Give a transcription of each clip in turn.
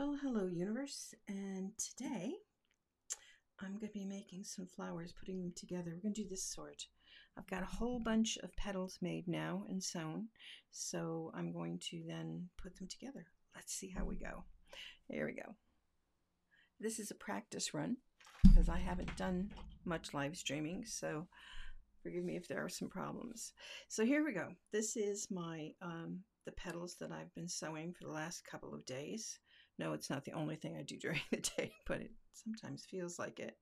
Well, hello, universe. And today I'm going to be making some flowers, putting them together. We're going to do this sort. I've got a whole bunch of petals made now and sewn, so I'm going to then put them together. Let's see how we go. Here we go. This is a practice run because I haven't done much live streaming, so forgive me if there are some problems. So here we go. This is my um, the petals that I've been sewing for the last couple of days. No, it's not the only thing I do during the day, but it sometimes feels like it.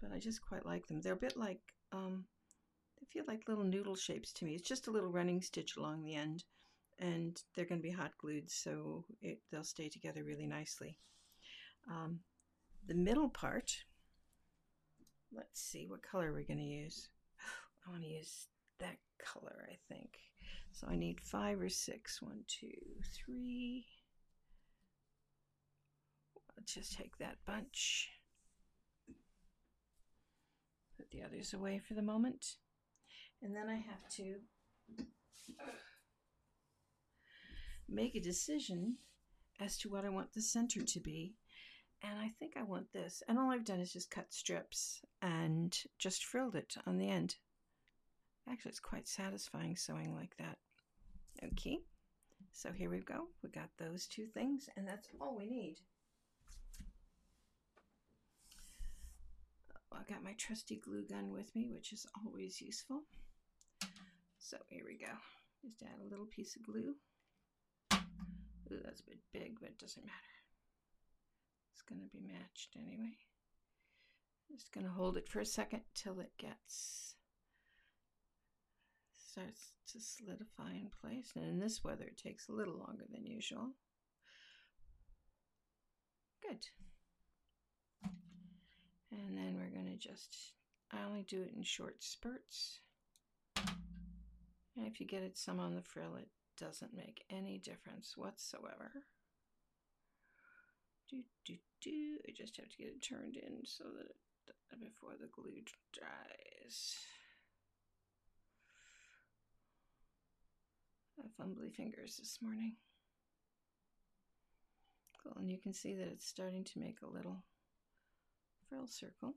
But I just quite like them. They're a bit like, um, they feel like little noodle shapes to me. It's just a little running stitch along the end, and they're going to be hot glued, so it, they'll stay together really nicely. Um, the middle part, let's see, what color we're we going to use? I want to use that color, I think. So I need five or six. One, two, three. Let's just take that bunch. Put the others away for the moment. And then I have to make a decision as to what I want the center to be. And I think I want this. And all I've done is just cut strips and just frilled it on the end. Actually, it's quite satisfying sewing like that. Okay, so here we go. We got those two things, and that's all we need. Oh, I got my trusty glue gun with me, which is always useful. So here we go. Just add a little piece of glue. Ooh, that's a bit big, but it doesn't matter. It's going to be matched anyway. Just going to hold it for a second till it gets starts to solidify in place. And in this weather, it takes a little longer than usual. Good. And then we're going to just, I only do it in short spurts. And if you get it some on the frill, it doesn't make any difference whatsoever. Do, do, do. I just have to get it turned in so that it, before the glue dries. I have fumbly fingers this morning. Cool, and you can see that it's starting to make a little frill circle.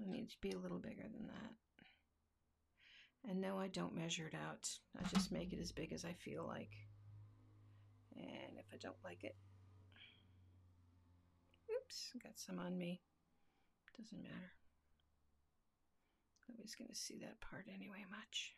It needs to be a little bigger than that. And no, I don't measure it out. I just make it as big as I feel like. And if I don't like it, oops, got some on me. Doesn't matter. Nobody's going to see that part anyway much.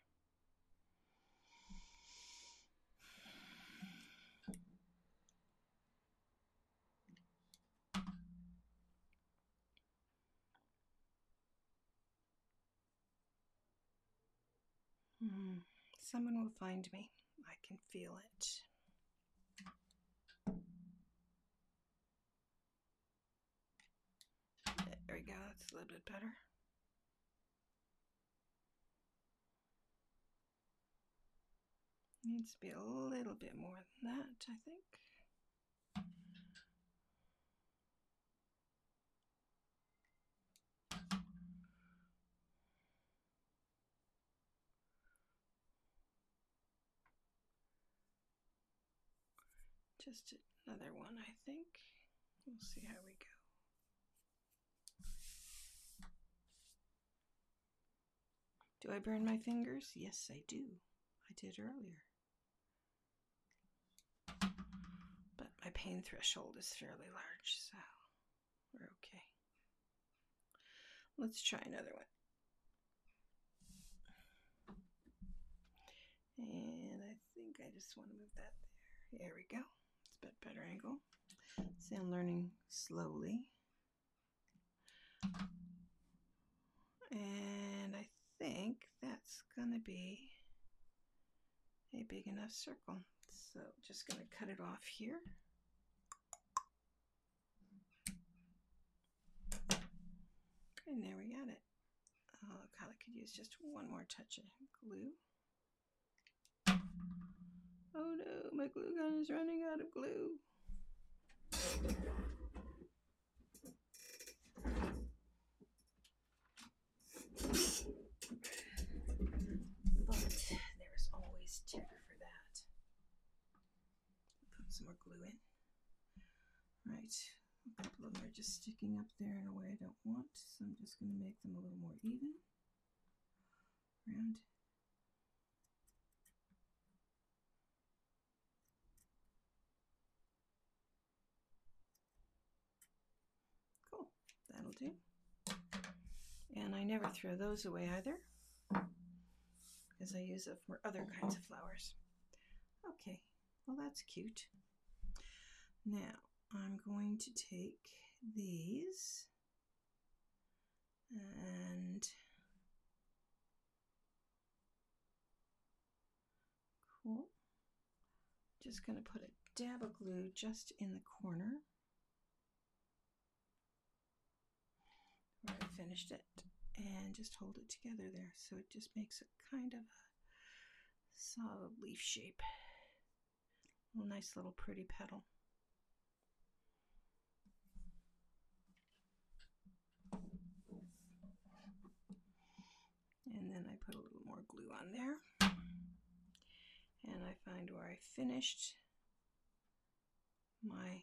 Someone will find me. I can feel it. There we go. That's a little bit better. Needs to be a little bit more than that, I think. Just another one, I think. We'll see how we go. Do I burn my fingers? Yes, I do. I did earlier. But my pain threshold is fairly large, so we're okay. Let's try another one. And I think I just want to move that there. There we go. Bit better angle. See, I'm learning slowly. And I think that's going to be a big enough circle. So just going to cut it off here. And there we got it. Oh, God, I could use just one more touch of glue. Oh no, my glue gun is running out of glue. But there is always tech for that. Put some more glue in. Right, a couple of them are just sticking up there in a way I don't want, so I'm just going to make them a little more even. Round. Cool, that'll. And I never throw those away either, because I use it for other kinds of flowers. Okay, well that's cute. Now I'm going to take these and cool. Just going to put a dab of glue just in the corner where I finished it and just hold it together there so it just makes a kind of a solid leaf shape. A nice little pretty petal. And then I put a little more glue on there. And I find where I finished my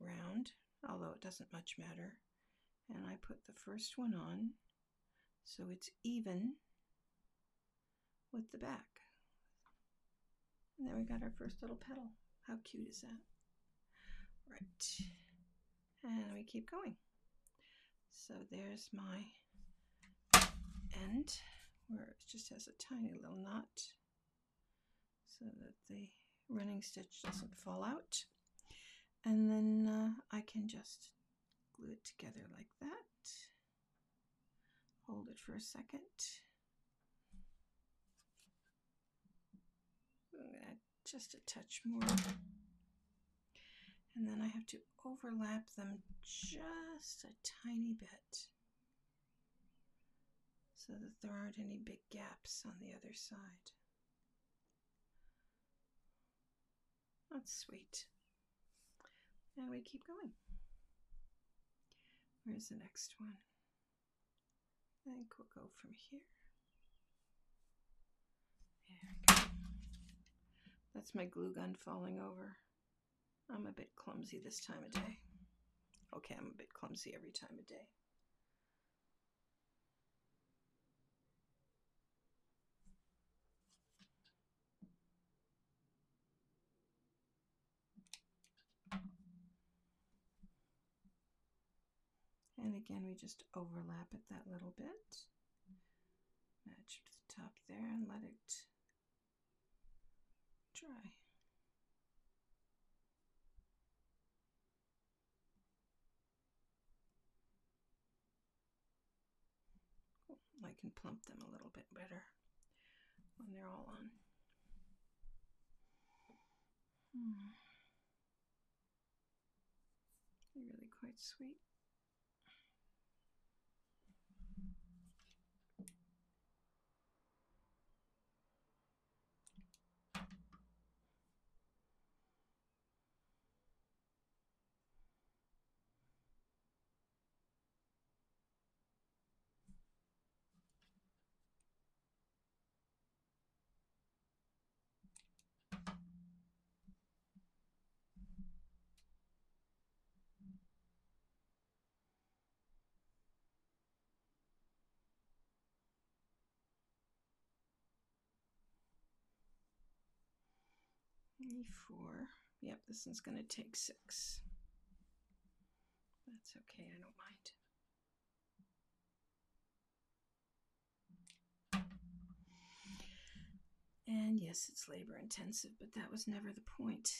round, although it doesn't much matter. And I put the first one on so it's even with the back. And there we got our first little petal. How cute is that? Right. And we keep going. So there's my end where it just has a tiny little knot so that the running stitch doesn't fall out. And then uh, I can just glue it together like that. Hold it for a second. Just a touch more. And then I have to overlap them just a tiny bit so that there aren't any big gaps on the other side. That's sweet. And we keep going. Where's the next one? I think we'll go from here. There we go. That's my glue gun falling over. I'm a bit clumsy this time of day. Okay, I'm a bit clumsy every time of day. Again, we just overlap it that little bit. Match the top there and let it dry. I can plump them a little bit better when they're all on. Hmm. They're really quite sweet. Four. Yep, this one's going to take six. That's okay, I don't mind. And yes, it's labor intensive, but that was never the point.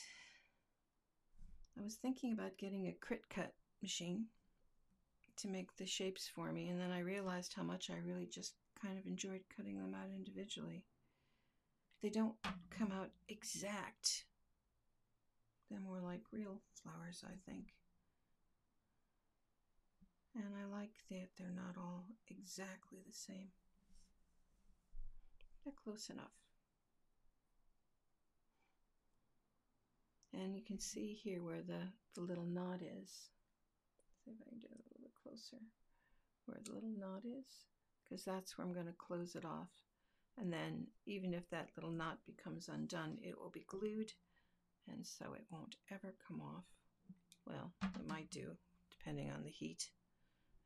I was thinking about getting a Cricut machine to make the shapes for me, and then I realized how much I really just kind of enjoyed cutting them out individually they don't come out exact. They're more like real flowers, I think. And I like that they're not all exactly the same. They're close enough. And you can see here where the, the little knot is. see if I can get it a little bit closer. Where the little knot is. Because that's where I'm going to close it off and then even if that little knot becomes undone it will be glued and so it won't ever come off Well, it might do, depending on the heat.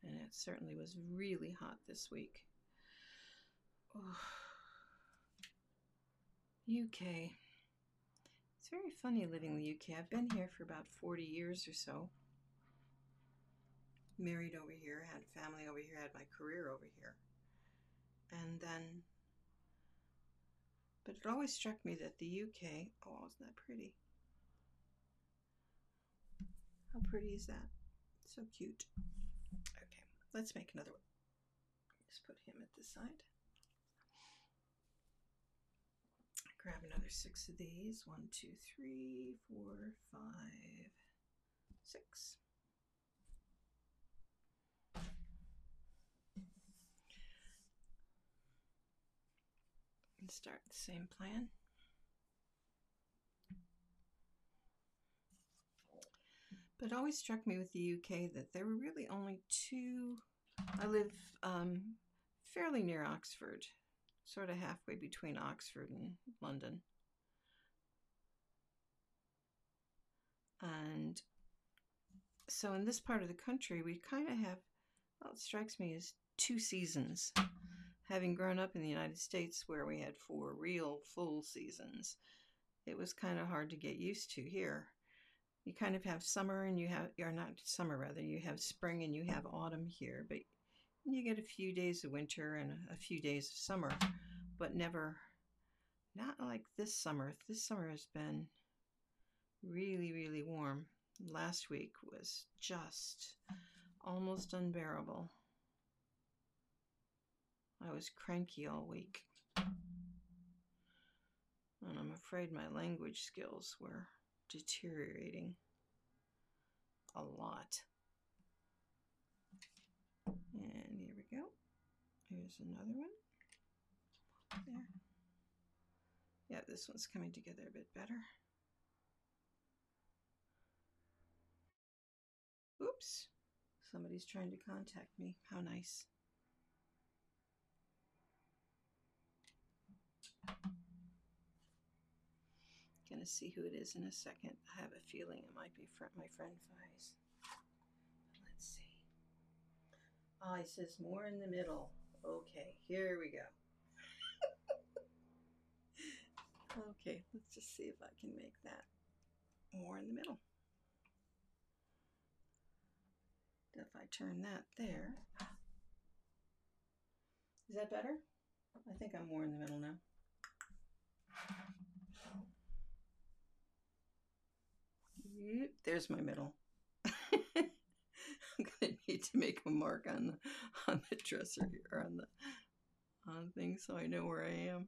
And it certainly was really hot this week. Oh. UK. It's very funny living in the UK. I've been here for about 40 years or so. Married over here, had family over here, had my career over here. And then, but it always struck me that the UK, oh, isn't that pretty? How pretty is that? So cute. Okay, let's make another one. Just put him at the side. grab another six of these. One, two, three, four, five, six. And start the same plan. But it always struck me with the UK that there were really only two. I live um, fairly near Oxford, sort of halfway between Oxford and London. And so in this part of the country, we kind of have, well, it strikes me as two seasons. Having grown up in the United States where we had four real full seasons, it was kind of hard to get used to here. You kind of have summer and you have, or not summer rather, you have spring and you have autumn here, but you get a few days of winter and a few days of summer, but never, not like this summer. This summer has been really, really warm. Last week was just almost unbearable. I was cranky all week. And I'm afraid my language skills were deteriorating a lot. And here we go. Here's another one. There. Yeah, this one's coming together a bit better. Oops. Somebody's trying to contact me. How nice. Gonna see who it is in a second. I have a feeling it might be my friend Fies. Let's see. Ah, oh, he says more in the middle. Okay, here we go. okay, let's just see if I can make that more in the middle. If I turn that there, is that better? I think I'm more in the middle now. There's my middle. I'm gonna need to make a mark on the on the dresser here on the on things so I know where I am.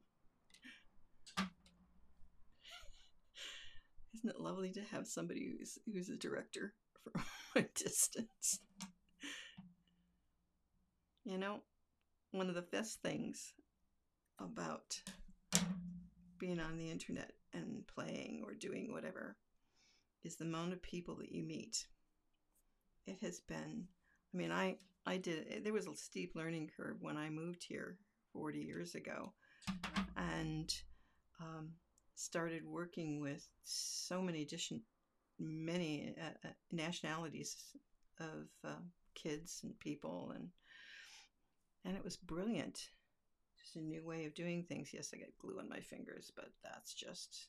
Isn't it lovely to have somebody who's who's a director from a distance? You know, one of the best things about being on the internet and playing or doing whatever is the amount of people that you meet. It has been i mean i i did there was a steep learning curve when i moved here 40 years ago and um, started working with so many addition many uh, uh, nationalities of uh, kids and people and and it was brilliant. Just a new way of doing things. Yes i got glue on my fingers but that's just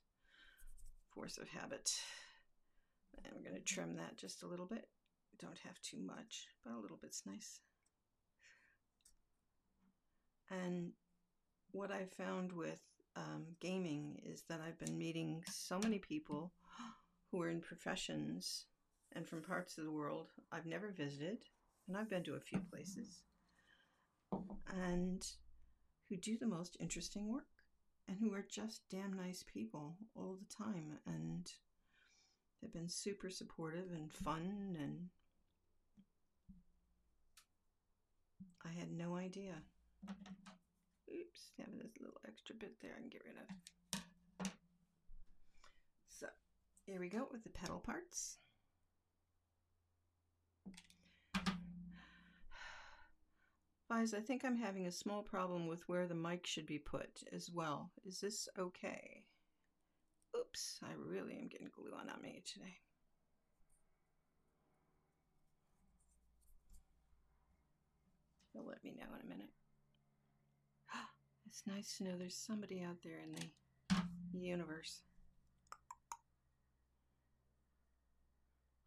force of habit and we're going to trim that just a little bit don't have too much, but a little bit's nice. And what I found with um, gaming is that I've been meeting so many people who are in professions and from parts of the world I've never visited, and I've been to a few places, and who do the most interesting work and who are just damn nice people all the time. And they've been super supportive and fun and I had no idea. Oops, have this little extra bit there I can get rid of. So, here we go with the petal parts. Guys, I think I'm having a small problem with where the mic should be put as well. Is this okay? Oops, I really am getting glue on me today. They'll let me know in a minute. It's nice to know there's somebody out there in the universe.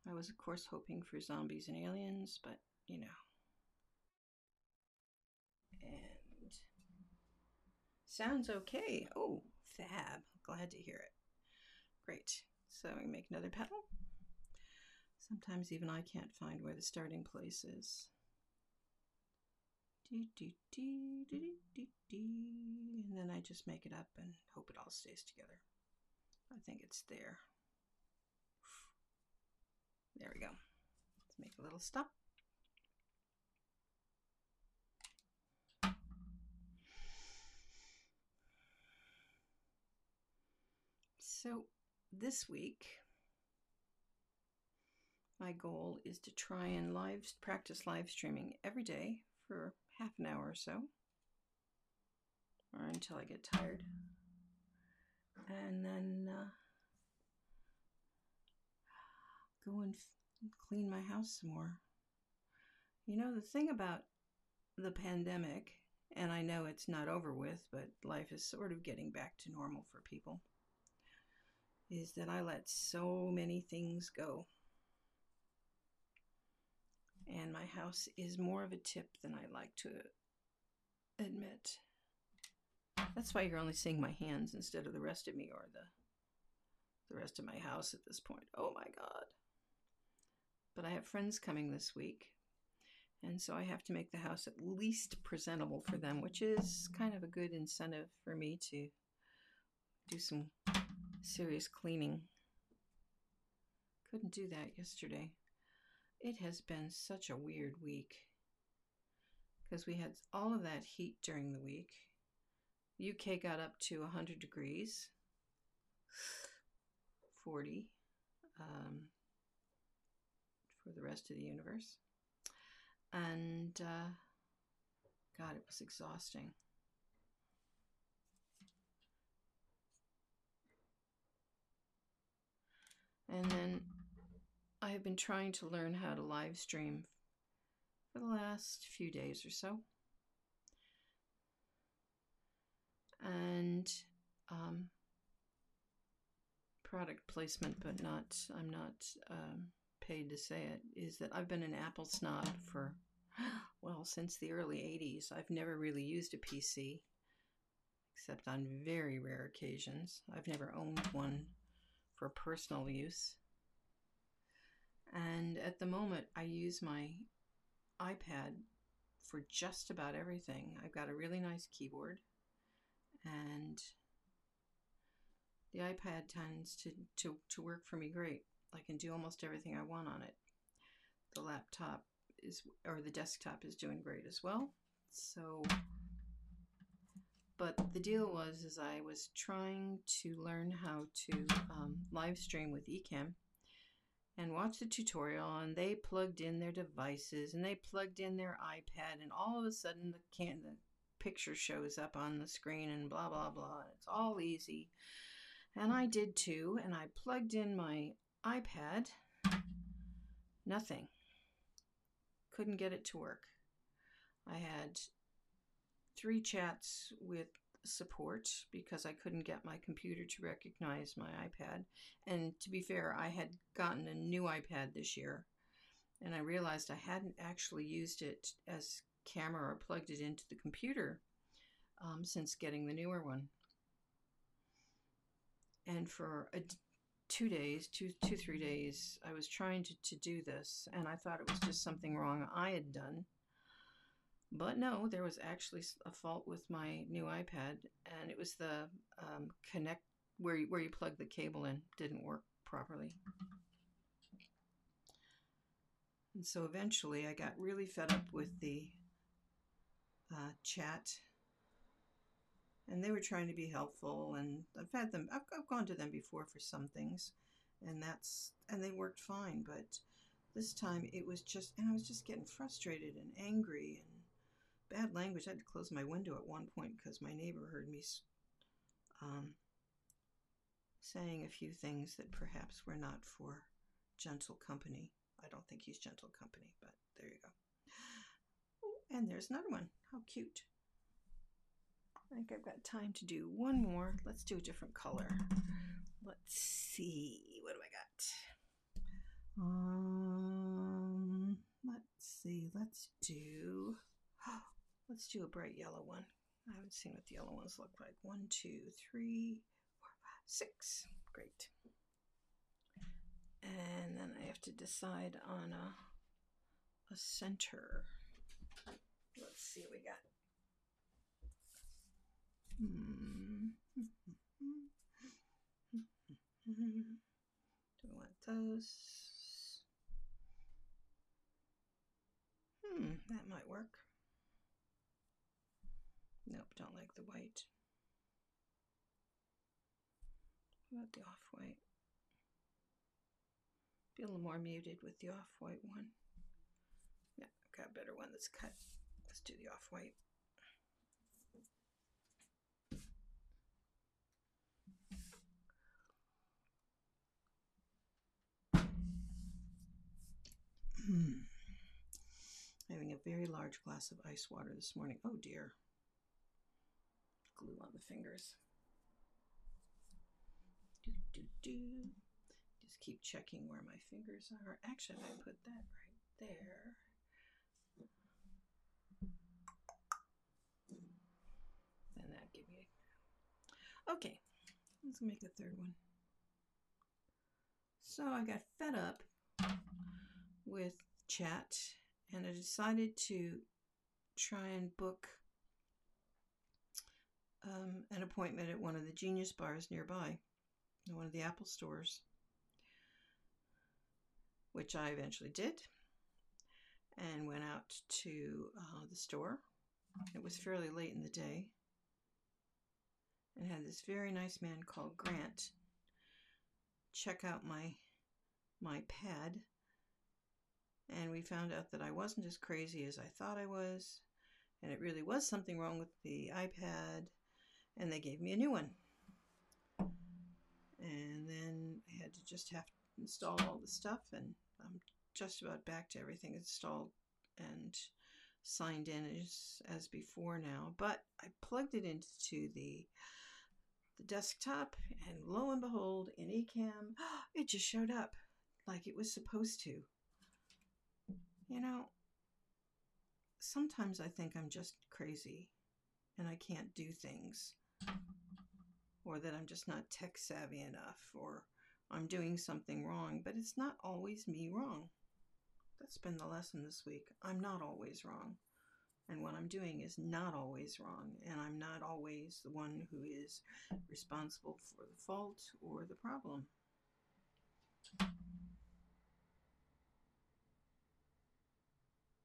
I was, of course, hoping for zombies and aliens, but you know. And sounds okay. Oh, fab. Glad to hear it. Great. So we make another petal. Sometimes even I can't find where the starting place is. And then I just make it up and hope it all stays together. I think it's there. There we go. Let's make a little stop. So this week, my goal is to try and live practice live streaming every day for half an hour or so, or until I get tired, and then uh, go and clean my house some more. You know, the thing about the pandemic, and I know it's not over with, but life is sort of getting back to normal for people, is that I let so many things go. And my house is more of a tip than I like to admit. That's why you're only seeing my hands instead of the rest of me or the the rest of my house at this point. Oh my god. But I have friends coming this week. And so I have to make the house at least presentable for them, which is kind of a good incentive for me to do some serious cleaning. Couldn't do that yesterday. It has been such a weird week because we had all of that heat during the week. UK got up to 100 degrees, 40 um, for the rest of the universe. And uh, God, it was exhausting. And then I have been trying to learn how to live stream for the last few days or so. And um, product placement, but not, I'm not um, paid to say it, is that I've been an Apple snob for, well, since the early 80s. I've never really used a PC, except on very rare occasions. I've never owned one for personal use. And at the moment, I use my iPad for just about everything. I've got a really nice keyboard, and the iPad tends to, to, to work for me great. I can do almost everything I want on it. The laptop is, or the desktop is doing great as well. So, but the deal was, is I was trying to learn how to um, live stream with Ecamm and watched the tutorial and they plugged in their devices and they plugged in their iPad and all of a sudden the can the picture shows up on the screen and blah blah blah it's all easy. And I did too and I plugged in my iPad. Nothing. Couldn't get it to work. I had three chats with support because I couldn't get my computer to recognize my iPad. And to be fair, I had gotten a new iPad this year and I realized I hadn't actually used it as camera or plugged it into the computer um, since getting the newer one. And for a, two days, two, two, three days, I was trying to, to do this and I thought it was just something wrong I had done. But no, there was actually a fault with my new iPad, and it was the um, connect where you, where you plug the cable in didn't work properly. And so eventually, I got really fed up with the uh, chat, and they were trying to be helpful. And I've had them; I've, I've gone to them before for some things, and that's and they worked fine. But this time, it was just, and I was just getting frustrated and angry and bad language. I had to close my window at one point because my neighbor heard me um, saying a few things that perhaps were not for gentle company. I don't think he's gentle company, but there you go. and there's another one. How cute. I think I've got time to do one more. Let's do a different color. Let's see. What do I got? Um, let's see. Let's do. Let's do a bright yellow one. I haven't seen what the yellow ones look like. One, two, three, four, five, six. Great. And then I have to decide on a, a center. Let's see what we got. Hmm. Do we want those? Hmm, that might work. Don't like the white. What about the off-white? Be a little more muted with the off-white one. Yeah, I've got a better one that's cut. Let's do the off-white. Hmm. Having a very large glass of ice water this morning. Oh dear. Glue on the fingers. Do, do, do. Just keep checking where my fingers are. Actually, I put that right there. Then that give me. Okay, let's make a third one. So I got fed up with chat and I decided to try and book um, an appointment at one of the Genius bars nearby, one of the Apple stores, which I eventually did and went out to uh, the store. It was fairly late in the day and had this very nice man called Grant check out my my pad. And we found out that I wasn't as crazy as I thought I was, and it really was something wrong with the iPad, and they gave me a new one. And then I had to just have to install all the stuff, and I'm just about back to everything installed and signed in as, as before now. But I plugged it into the the desktop, and lo and behold, in Ecamm, it just showed up like it was supposed to. You know, sometimes I think I'm just crazy and I can't do things, or that I'm just not tech savvy enough, or I'm doing something wrong, but it's not always me wrong. That's been the lesson this week. I'm not always wrong. And what I'm doing is not always wrong, and I'm not always the one who is responsible for the fault or the problem.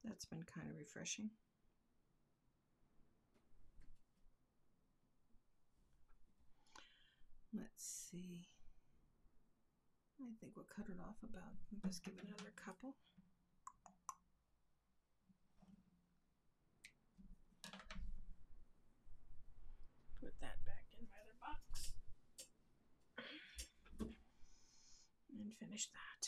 That's been kind of refreshing. Let's see. I think we'll cut it off about, just give it another couple. Put that back in my other box. And finish that.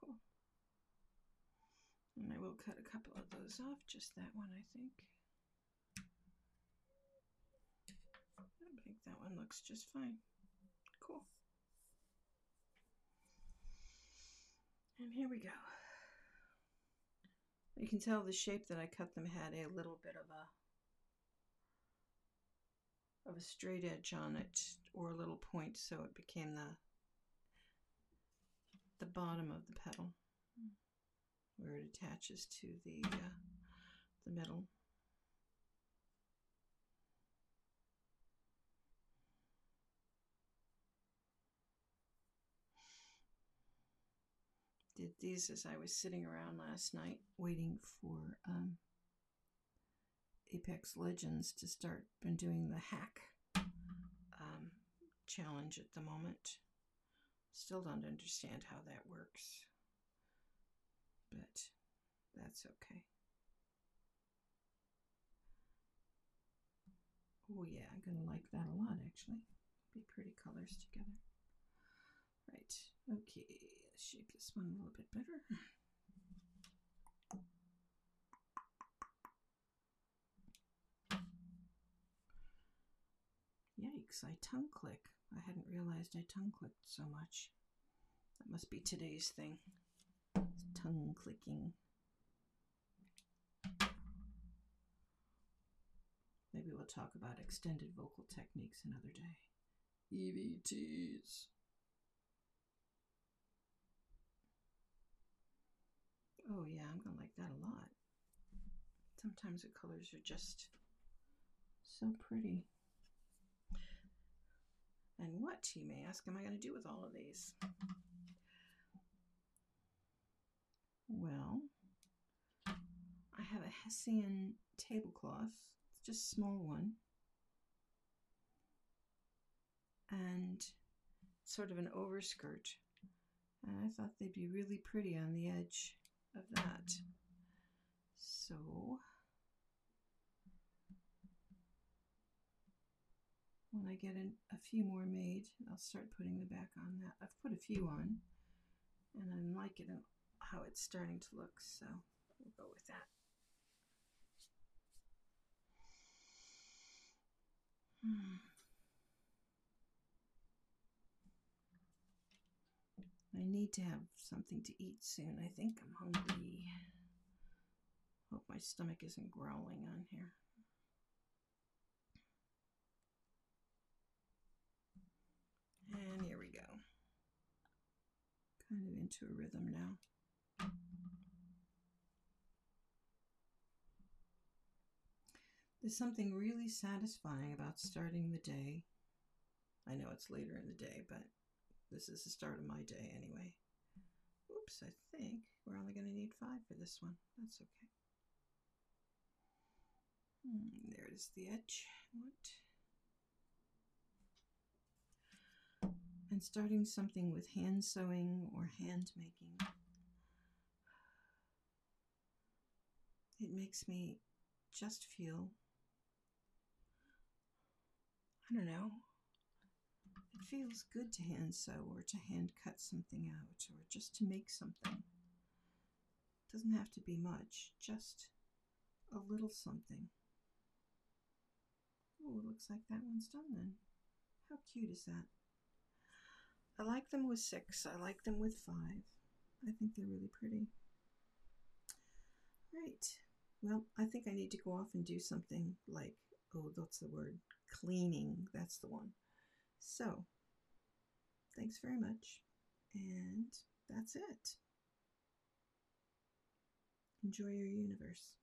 Cool. And I will cut a couple of those off, just that one, I think. I think that one looks just fine. Cool. And here we go. You can tell the shape that I cut them had a little bit of a of a straight edge on it or a little point so it became the the bottom of the petal where it attaches to the uh, the middle. Did these as I was sitting around last night waiting for um, Apex Legends to start. Been doing the hack um, challenge at the moment. Still don't understand how that works, but that's okay. Oh yeah, I'm gonna like that a lot actually. Be pretty colors together. Right, okay, let's shape this one a little bit better. Yikes, I tongue click. I hadn't realized I tongue clicked so much. That must be today's thing. Tongue clicking. Maybe we'll talk about extended vocal techniques another day. EVTs. Oh yeah, I'm gonna like that a lot. Sometimes the colors are just so pretty. And what, you may ask, am I to do with all of these? Well, I have a Hessian tablecloth, it's just a small one, and sort of an overskirt. And I thought they'd be really pretty on the edge of that. So when I get in a few more made, I'll start putting the back on that. I've put a few on and I'm liking how it's starting to look, so we'll go with that. Hmm. I need to have something to eat soon. I think I'm hungry. Hope my stomach isn't growling on here. And here we go. Kind of into a rhythm now. There's something really satisfying about starting the day. I know it's later in the day, but this is the start of my day anyway. Oops, I think we're only going to need five for this one. That's okay. Hmm, there is the edge. What? and starting something with hand sewing or hand making. It makes me just feel, I don't know, it feels good to hand sew or to hand cut something out or just to make something. It doesn't have to be much, just a little something. Oh, looks like that one's done then. How cute is that? I like them with six. I like them with five. I think they're really pretty. Right. Well, I think I need to go off and do something like, oh, that's the word, cleaning. That's the one. So, thanks very much. And that's it. Enjoy your universe.